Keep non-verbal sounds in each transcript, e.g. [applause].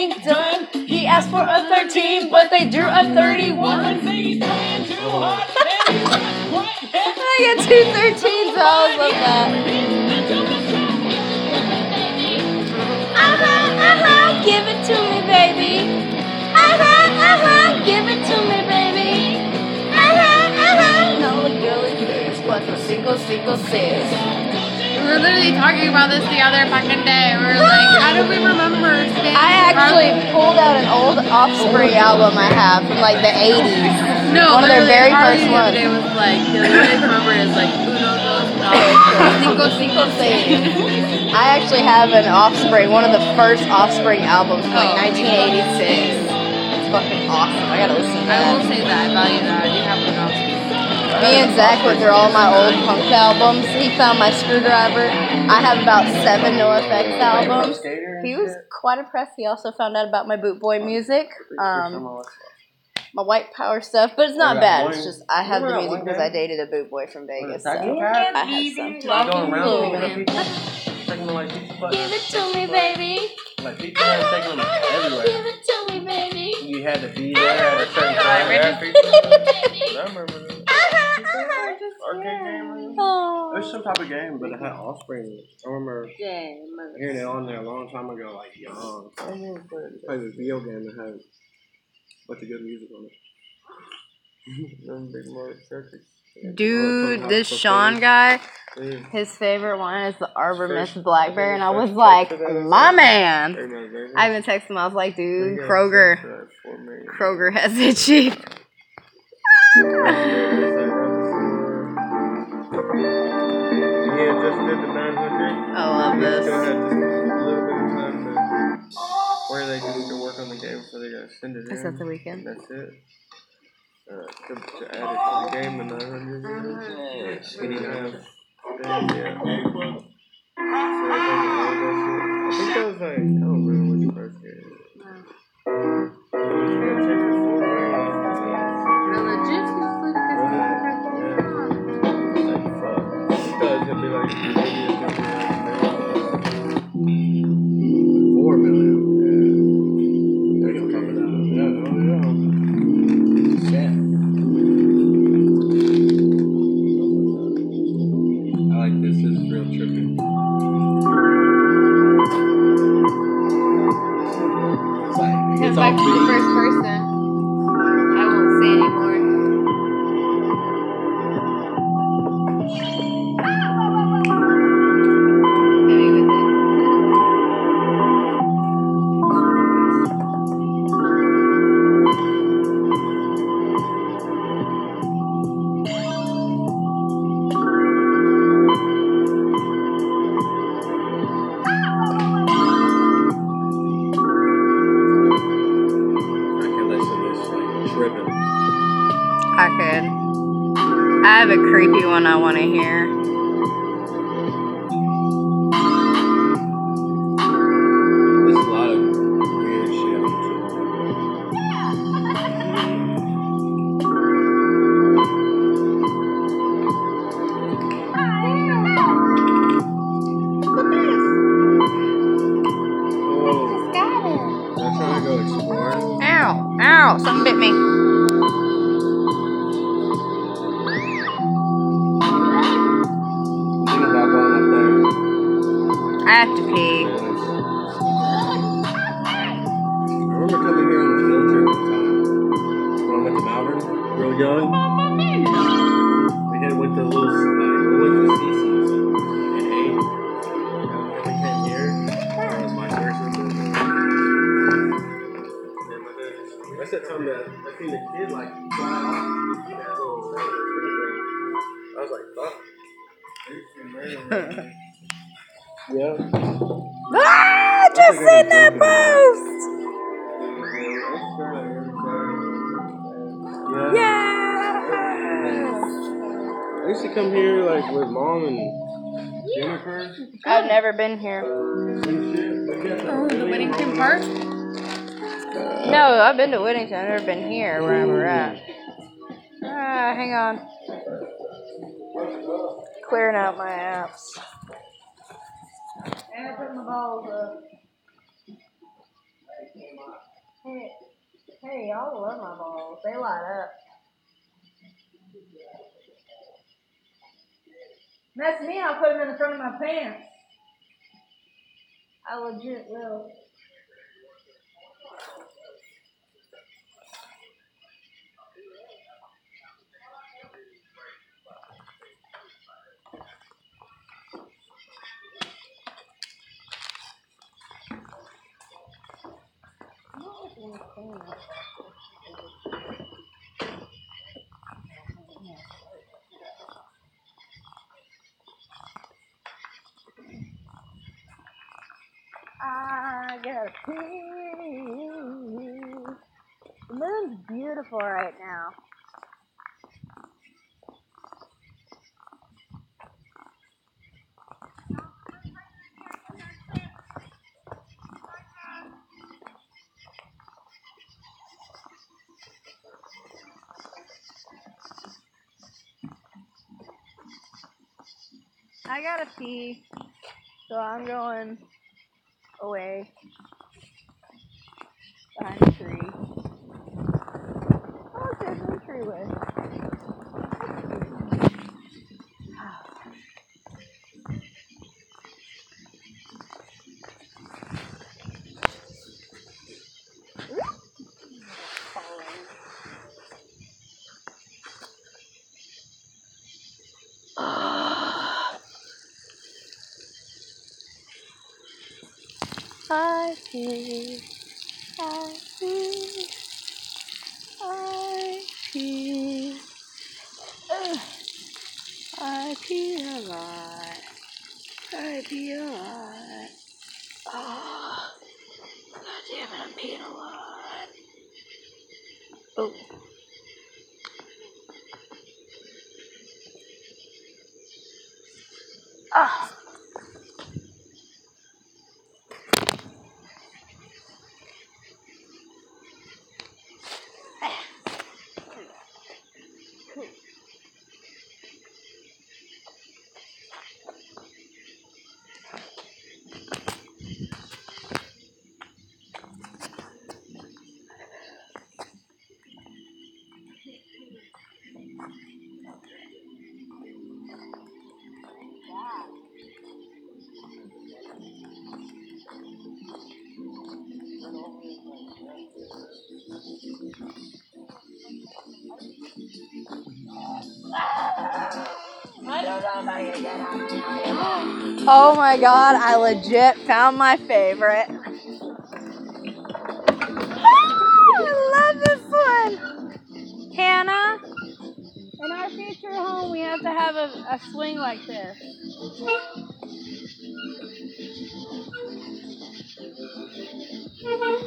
ink done. He asked for a 13, but they drew a 31. I got two 13s, so I love that. Uh-huh, uh-huh, give it to me, baby. Uh-huh, uh-huh, give it to me, baby. Uh-huh, uh-huh. No, the girl is six, cuatro, cinco, cinco, six. We were literally talking about this the other fucking day. We were like, [gasps] how do we remember Spanish? I actually pulled out an old Offspring album I have from like the 80s. no, one of their very Harley first the ones. day was like, the only way I remember is like, uno, dos, cinco, cinco, seis. [laughs] I actually have an Offspring, one of the first Offspring albums from like Oh. 1986. It's fucking awesome. I gotta listen to that. I will say that. I value that. You have. Me and Zach went through all my old punk albums. He found my Skrewdriver. I have about seven NoFX albums. He was quite impressed. He also found out about my boot boy music, um, my white power stuff, but it's not bad. one- It's just I have the music because? I dated a boot boy from Vegas. So I cab? have some. Going around Cool, picking people. Like. Give it to me, baby. Like pizza buttons, taking them everywhere. Give it to me, baby. You had to be there at a certain [laughs] time. Right, after Give it to me, I remember that. Arcade game. It Oh. was some type of game, but it had Offspring. I remember hearing it on there a long time ago, like young. Played this video game that had a bunch of good music on it. [laughs] Them big Mark Circuits. Dude, oh, this Sean guy, his favorite one is the Arbor Mist Blackberry, and I was like, my man. I even texted him. I was like, dude, Kroger, Kroger has it cheap. [laughs] just did the 900. I love He this. still had a little bit of time to where they can to work on the game before they gotta send it in. Is that the weekend? That's it. Uh, to, to add it to the game, the 900. Mm-hmm. He didn't have. Yeah. So I think that shit. I think that was like, I don't remember which first game. The Because back to the first person. Was like, fuck. yeah. Ah! Just seen that post! Yeah. Yes! I used to come here like with mom and Jennifer. I've never been here. and shit. We got Oh, the really Whittington Park? and- No, I've been to Whittington. I've never been here where we're at. Ah, hang on. Clearing out my apps. Hey, hey, y'all love my balls. They light up. That's me. I'll put them in the front of my pants. I legit will. The moon's beautiful right now. I gotta pee, so I'm going away behind a tree. Oh, there's a tree with. I see, I see, I pee. Ugh. I pee a lot. I pee a lot. Oh, God damn it, I'm peeing a lot. Oh. Ah. Oh my god, I legit found my favorite. Ah, I love this one. Hannah, in our future home, we have to have a, a swing like this. Hannah,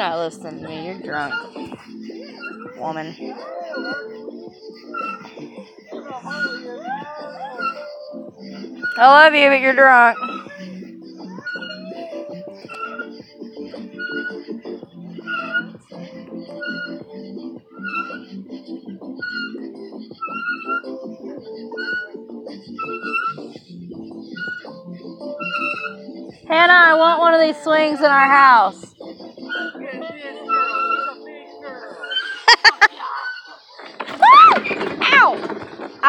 not listening to me. You're drunk, woman. I love you, but you're drunk. Hannah, I want one of these swings in our house.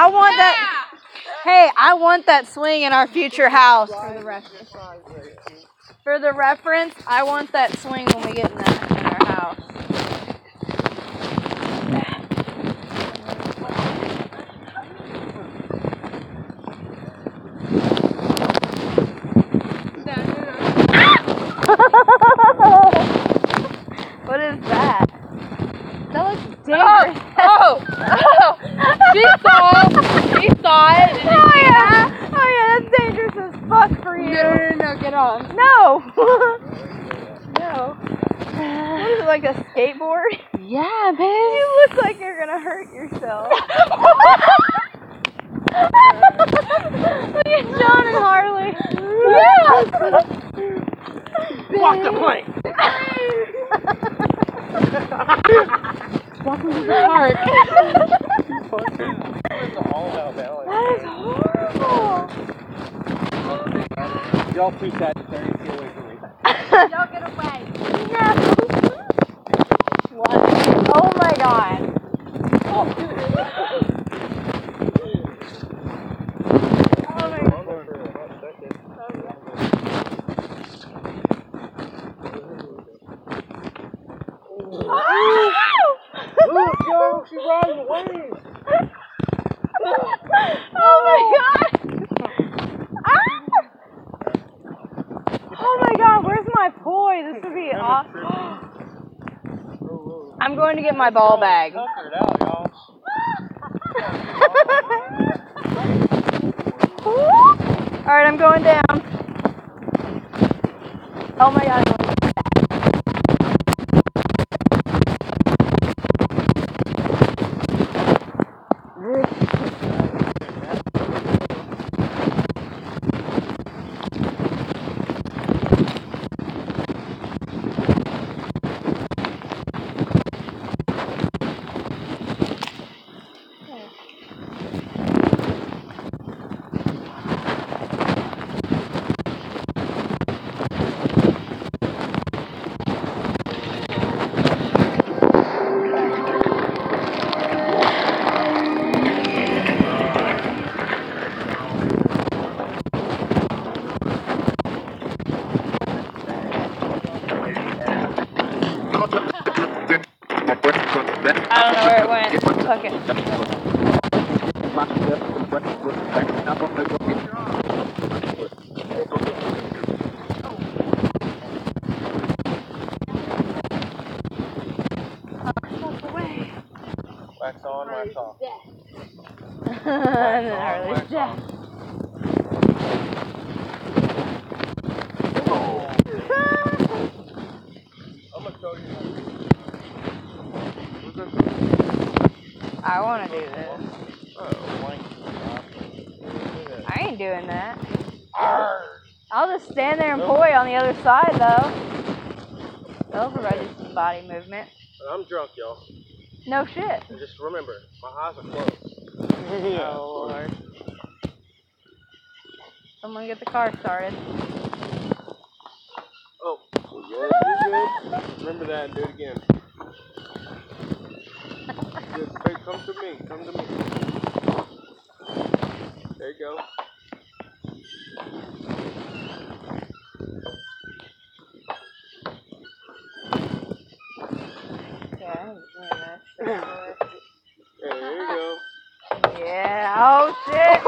I want that. Hey, I want that swing in our future house for the reference. For the reference, I want that swing when we get in, that, in our house. what is that? That looks dangerous. Oh, oh, she saw, she saw it. and Oh yeah! Oh yeah, that's dangerous as fuck for you. No, no, no, no, get on. No. no. What is it like a skateboard? Yeah, babe. You look like you're gonna hurt yourself. Look at John and Harley. Yeah. Walk the plank. Welcome to the park. It's all about balance. that is horrible. Y'all two Sagittarius, get away from me. Y'all get away. No. What? Oh my god. Oh my god. Look, yo, she's riding the waves. oh my god! Ah! Oh my god, where's my toy? This would be awesome. I'm going to get my ball bag. [laughs] Y'all. Alright, I'm going down. Oh my god. I don't know where it went. Fuck it. Wax on, wax off. and then Harley's dead. I'm gonna show you. I want to do this. Oh. I ain't doing that. I'll just stand there and poi on the other side, though. That'll provide you some body movement. I'm drunk, y'all. No shit. And just remember, my eyes are closed. Oh, Lord. Someone get the car started. Oh, you're. You're good. Remember that and do it again. [laughs] Just hey, come to me. Come to me. There you go. Yeah, I'm doing that shit. There you go. Yeah. Oh shit.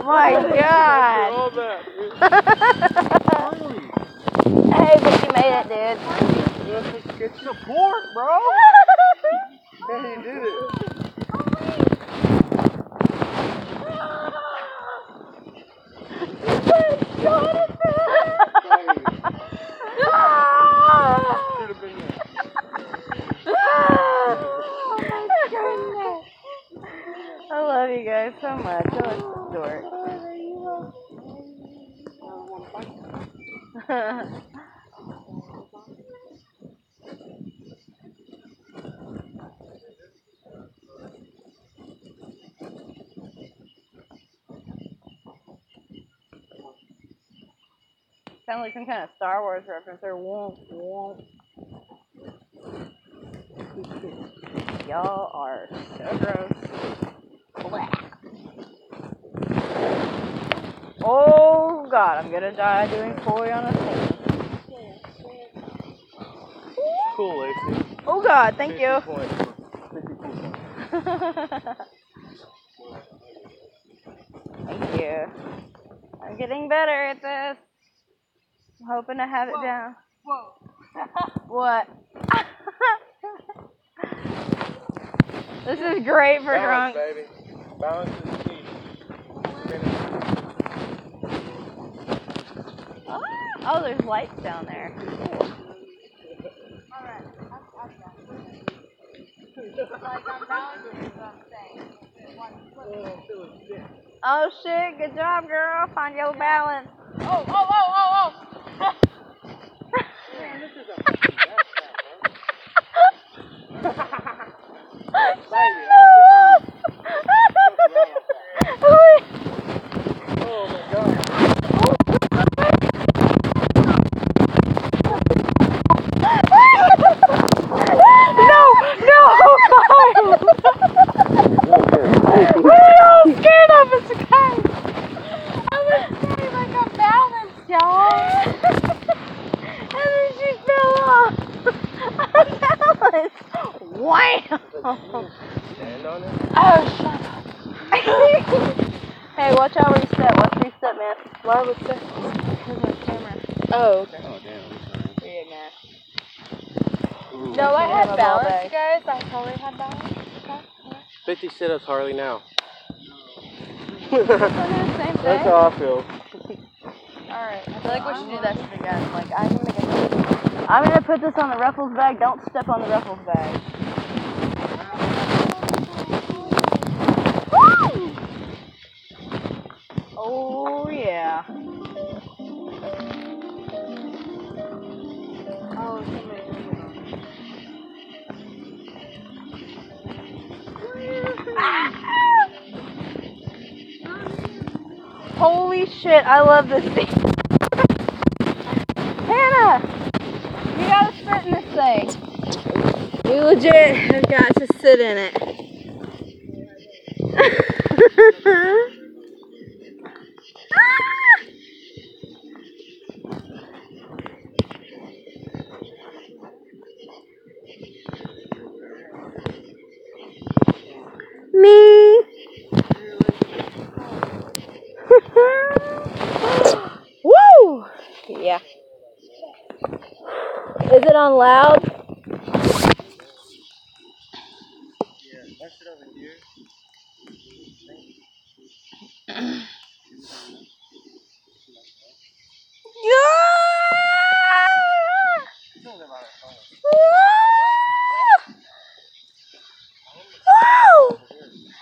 Oh my god. Hey, but you made it, dude. Just get support, bro. Hey, you did it. Should have been there. I love you guys so much. I love Dork. Sound like some kind of Star Wars reference or won't won't. Y'all are so gross. Black. Oh god, I'm gonna die doing poi on a thing. Cool, Lacey. Oh god, thank you. 50 points. 50 points. [laughs] thank you. I'm getting better at this. I'm hoping to have it down. Whoa. [laughs] What? [laughs] this is great for Balance, drunk. baby. Balance is key. Ah! Oh, there's lights down there. Oh shit, good job, girl. Find your balance. Oh, oh, oh, oh, oh. [laughs] [laughs] Oh my god. No, no, fine. We're all scared of us, guys. I was saying like a balance, y'all. and then she fell off. Unbalanced. Wham! Stand on it. Oh, shut up. hey, watch out where you step. Watch where you step, man. Why would step? The camera. Oh, okay. Oh damn. Yeah, man. Ooh. No, I had have balance, guys. I totally had balance. 50 sit-ups, Harley, now. We're doing the same That's how I feel. Alright. I feel like we should do that shit again. Like I can make a I'm gonna put this on the Ruffles bag. Don't step on the Ruffles bag. Holy shit! I love this thing. Hannah, you gotta sit in this thing. You legit have got to sit in it. Is it on loud? Yeah, that shit over here.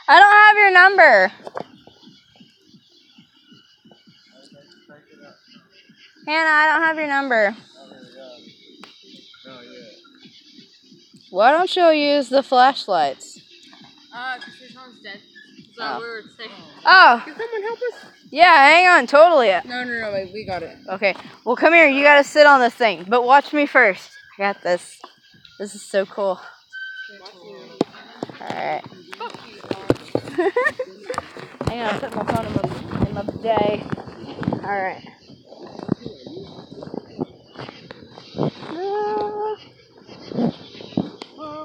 I don't have your number. Hannah, I don't have your number. Why don't you use the flashlights? Uh, because your phone's dead. So Oh. we were sick. Oh, Can someone help us? yeah, hang on, totally. No, no, no, wait, we got it. Okay, well, come here. You gotta sit on this thing, but watch me first. I got this. This is so cool. Alright. [laughs] hang on, I put my phone in my, in my day. Alright.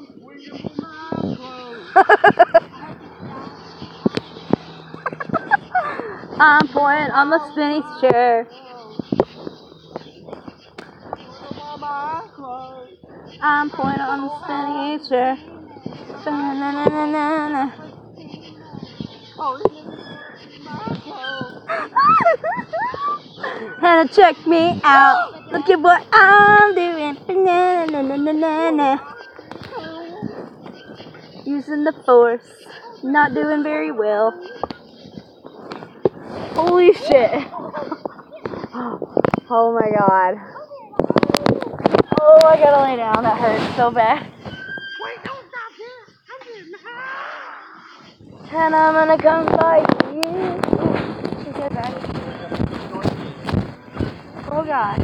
[laughs] I'm pointing on the spinny chair. I'm pointing on the spinny chair. [laughs] Da-na-na-na-na-na. Hannah, check me out. Look at what I'm doing. Na-na-na-na-na-na. Using the force. Not doing very well. Holy shit. [gasps] Oh my god. Oh, I gotta lay down. That hurts so bad. And I'm gonna come by you. Okay, back. Oh god.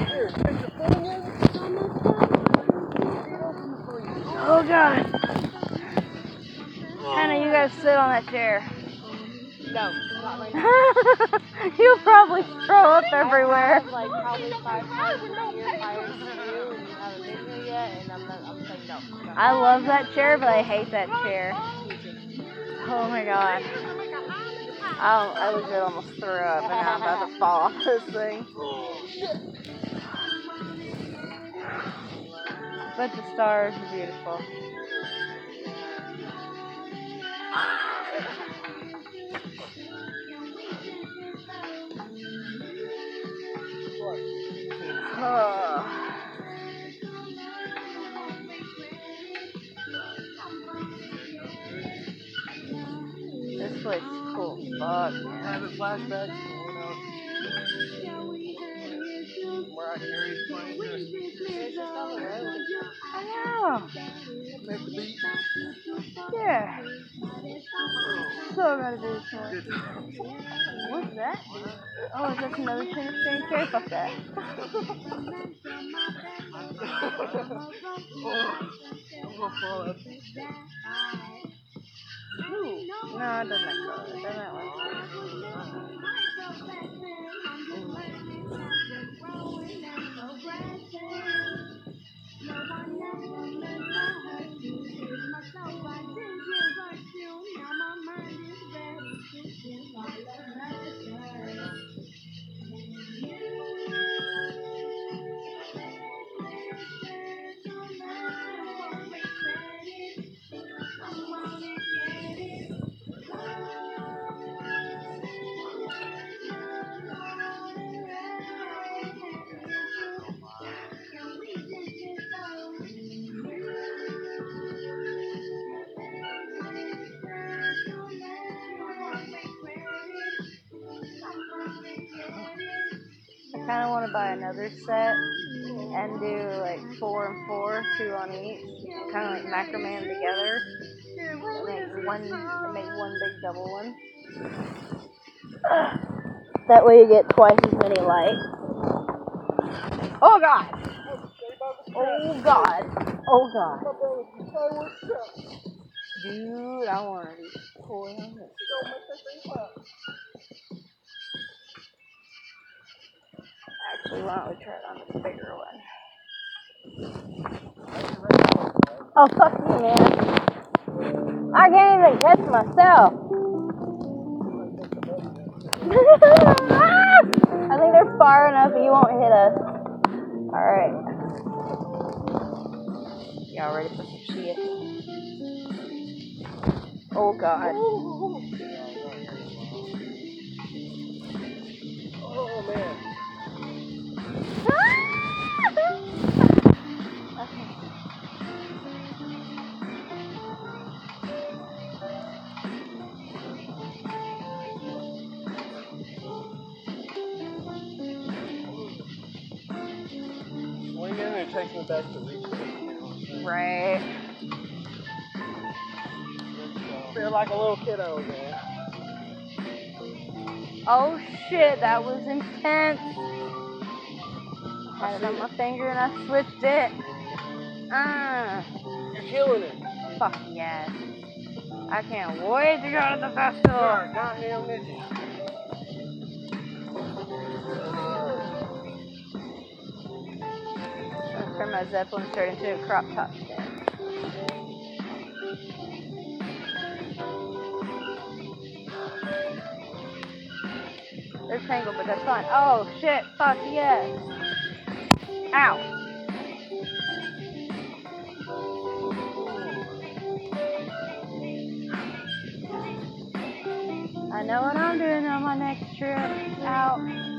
Oh god. Hannah, you gotta sit on that chair. No, not now. You'll probably throw up everywhere. like probably five times a year prior to and you haven't been here yet, and I'm, not, I'm saying no. no. I love that chair, but I hate that chair. Oh my god. I, I legit almost threw up, and now I'm about to fall off this thing. [sighs] But the stars are beautiful. This place is cool. Fuck. Having flashbacks. to when I Where I like Harry's playing just It's just on the road. I know. Make the beat. Yeah. So one. What's that? Oh, is that another Tim Strange Carry? Fuck that. oh, I'm gonna fall up. No, it doesn't go. It doesn't like I kind of want to buy another set and do like four and four, two on each, kind of like macrame them together, and make one, and make one big double one. That way you get twice as many lights. Oh god! Oh god! Oh god! Dude, I want to be 400. Why don't we try it on the bigger one? Oh, fuck you, man. I can't even catch myself. [laughs] I think they're far enough you won't hit us. Alright. Y'all ready for some shit? Oh, God. Oh, man. Swing in and it takes me back to reach. Right. Feel like a little kiddo again. Oh shit, that was intense. I had it on my finger and I switched it. Ah, You're killing it. fuck yes. I can't wait to go to the festival. You're a goddamn midget. My Zeppelin shirt into a crop top stand. They're tangled, but that's fine. Oh shit, fuck yes. Ow. I know what I'm doing on my next trip out.